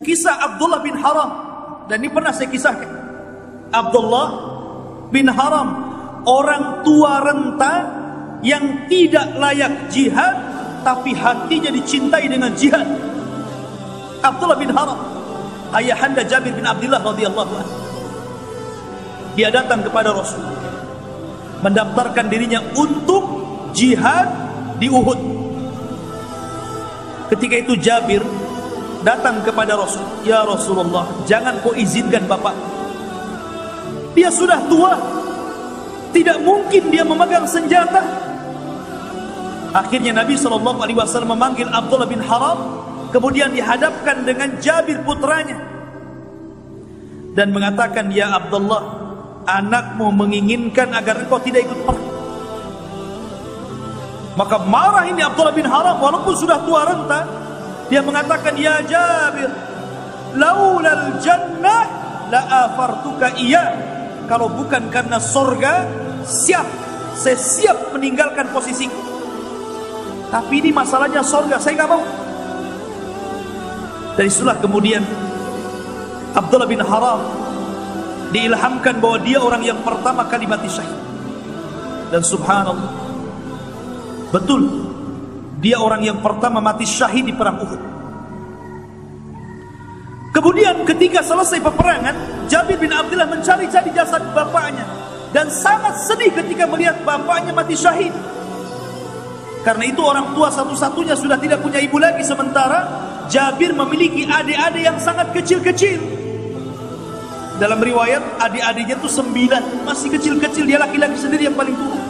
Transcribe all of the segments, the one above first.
kisah Abdullah bin Haram. Dan ini pernah saya kisahkan. Abdullah bin Haram orang tua renta yang tidak layak jihad tapi hatinya dicintai dengan jihad. Abdullah bin Haram ayahanda Jabir bin Abdullah radhiyallahu anhu. Dia datang kepada Rasul mendaftarkan dirinya untuk jihad di Uhud. Ketika itu Jabir datang kepada Rasul Ya Rasulullah jangan kau izinkan bapak. Dia sudah tua. Tidak mungkin dia memegang senjata. Akhirnya Nabi SAW memanggil Abdullah bin Haram kemudian dihadapkan dengan Jabir putranya dan mengatakan Ya Abdullah anakmu menginginkan agar engkau tidak ikut perang. Maka marah ini Abdullah bin Haram walaupun sudah tua renta dia mengatakan ya Jabir laulal jannah la afartuka iya. Kalau bukan karena surga siap. Saya siap meninggalkan posisiku tapi ini masalahnya surga saya enggak mau. Dari itulah kemudian Abdullah bin Haram diilhamkan bahwa dia orang yang pertama kali mati syahid. Dan subhanallah betul dia orang yang pertama mati syahid di perang Uhud. Kemudian ketika selesai peperangan, Jabir bin Abdullah mencari-cari jasad bapaknya dan sangat sedih ketika melihat bapaknya mati syahid. Karena itu orang tua satu-satunya sudah tidak punya ibu lagi sementara Jabir memiliki adik-adik yang sangat kecil-kecil. Dalam riwayat adik-adiknya itu sembilan masih kecil-kecil dia laki-laki sendiri yang paling tua.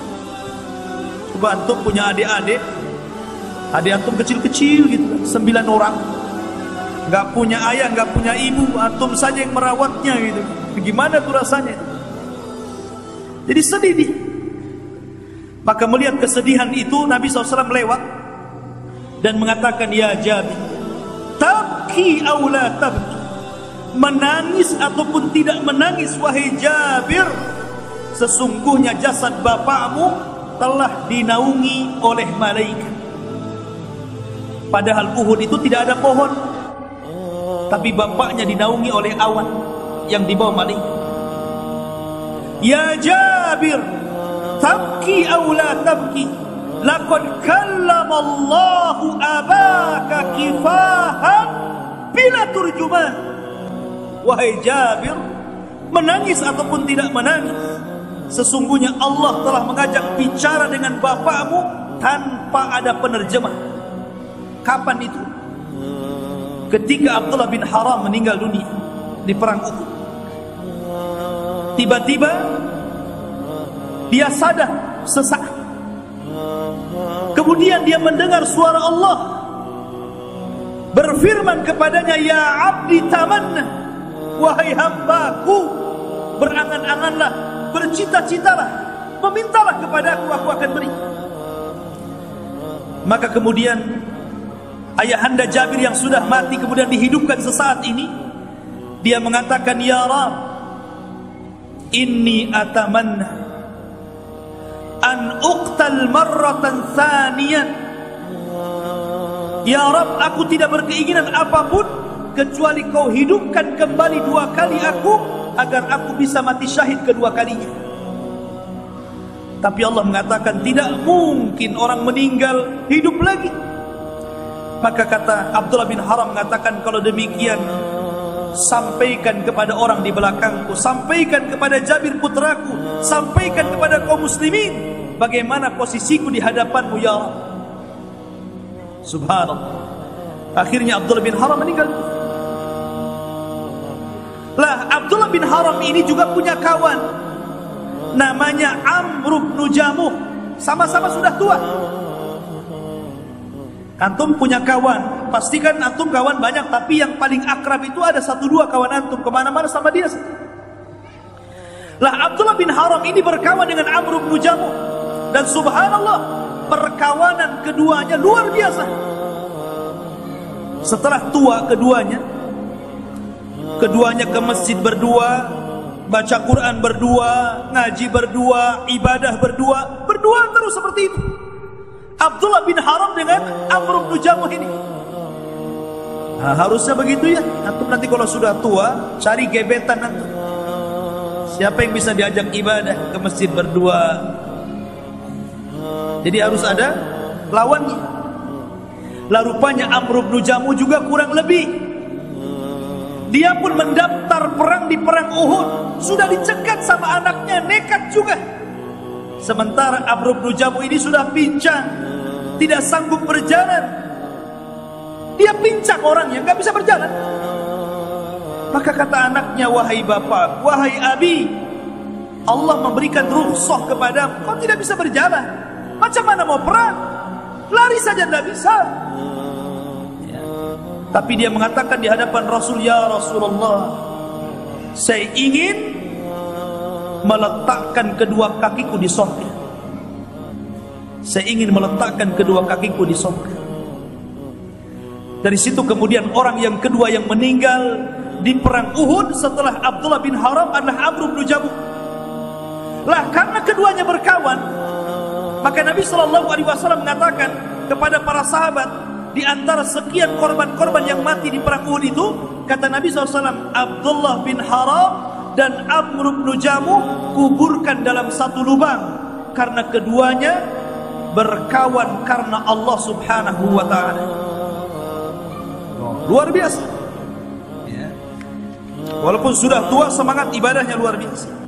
Coba antum punya adik-adik Adik antum kecil-kecil gitu Sembilan orang. Gak punya ayah, gak punya ibu Antum saja yang merawatnya gitu. Gimana tuh rasanya? Jadi sedih dia Maka melihat kesedihan itu Nabi SAW lewat Dan mengatakan Ya Jabi Tabki awla tabki. Menangis ataupun tidak menangis Wahai Jabir Sesungguhnya jasad bapakmu Telah dinaungi oleh malaikat Padahal Uhud itu tidak ada pohon. Tapi bapaknya dinaungi oleh awan Yang dibawa malaikat Ya Jabir Tabki awla tabki. Laqad kallam Allahu abaka kifahan Bila turjuman Wahai Jabir Menangis ataupun tidak menangis Sesungguhnya Allah telah mengajak bicara dengan bapakmu Tanpa ada penerjemah Kapan itu? Ketika Abdullah bin Haram meninggal dunia di perang Uhud. Tiba-tiba dia sadar sesaat. Kemudian dia mendengar suara Allah berfirman kepadanya, "Ya 'abdi tamanna, wahai hambaku, berangan-anganlah, bercita-citalah, memintalah kepadaku, aku akan beri." Maka kemudian ayahanda Jabir yang sudah mati kemudian dihidupkan sesaat ini dia mengatakan ya rab inni atamanna an uqtal marratan thaniyan. Ya rab aku tidak berkeinginan apapun kecuali kau hidupkan kembali dua kali aku agar aku bisa mati syahid kedua kalinya. Tapi Allah mengatakan tidak mungkin orang meninggal hidup lagi Maka kata Abdullah bin Haram mengatakan kalau demikian sampaikan kepada orang di belakangku, sampaikan kepada Jabir putraku, sampaikan kepada kaum muslimin bagaimana posisiku di hadapanmu ya Rabb. Subhanallah. Akhirnya Abdullah bin Haram meninggal. Lah Abdullah bin Haram ini juga punya kawan namanya Amr bin Jamuh. Sama-sama sudah tua. Antum punya kawan, pastikan antum kawan banyak, tapi yang paling akrab itu ada satu dua kawan antum kemana-mana sama dia. Lah Abdullah bin Haram ini berkawan dengan Amr bin Jamuh dan subhanallah perkawanan keduanya luar biasa. Setelah tua keduanya, keduanya ke masjid berdua, baca Quran berdua, ngaji berdua, ibadah berdua, berdua terus seperti itu. Abdullah bin Haram dengan Amr bin Jamuh ini. Nah, harusnya begitu ya. Antum nanti kalau sudah tua, cari gebetan antum. Siapa yang bisa diajak ibadah ke masjid berdua? Jadi harus ada lawannya. Lah rupanya Amr bin Jamu juga kurang lebih. Dia pun mendaftar perang di perang Uhud. Sudah dicegat sama anaknya, nekat juga. Sementara Amr bin Jamu ini sudah pincang, tidak sanggup berjalan. Dia pincang orangnya, nggak bisa berjalan. Maka kata anaknya, wahai bapak, wahai abi, Allah memberikan rukhsah kepada kau tidak bisa berjalan. Macam mana mau perang? Lari saja tidak bisa. Ya. Tapi dia mengatakan di hadapan Rasul, ya Rasulullah, saya ingin meletakkan kedua kakiku di sorga. Saya ingin meletakkan kedua kakiku di sorga. Dari situ kemudian orang yang kedua yang meninggal di perang Uhud setelah Abdullah bin Haram adalah Amr bin Jamuh. Lah karena keduanya berkawan, maka Nabi sallallahu alaihi wasallam mengatakan kepada para sahabat di antara sekian korban-korban yang mati di perang Uhud itu, kata Nabi SAW, Abdullah bin Haram dan Amr bin Jamuh kuburkan dalam satu lubang karena keduanya berkawan karena Allah Subhanahu wa taala. Luar biasa. Ya. Walaupun sudah tua semangat ibadahnya luar biasa.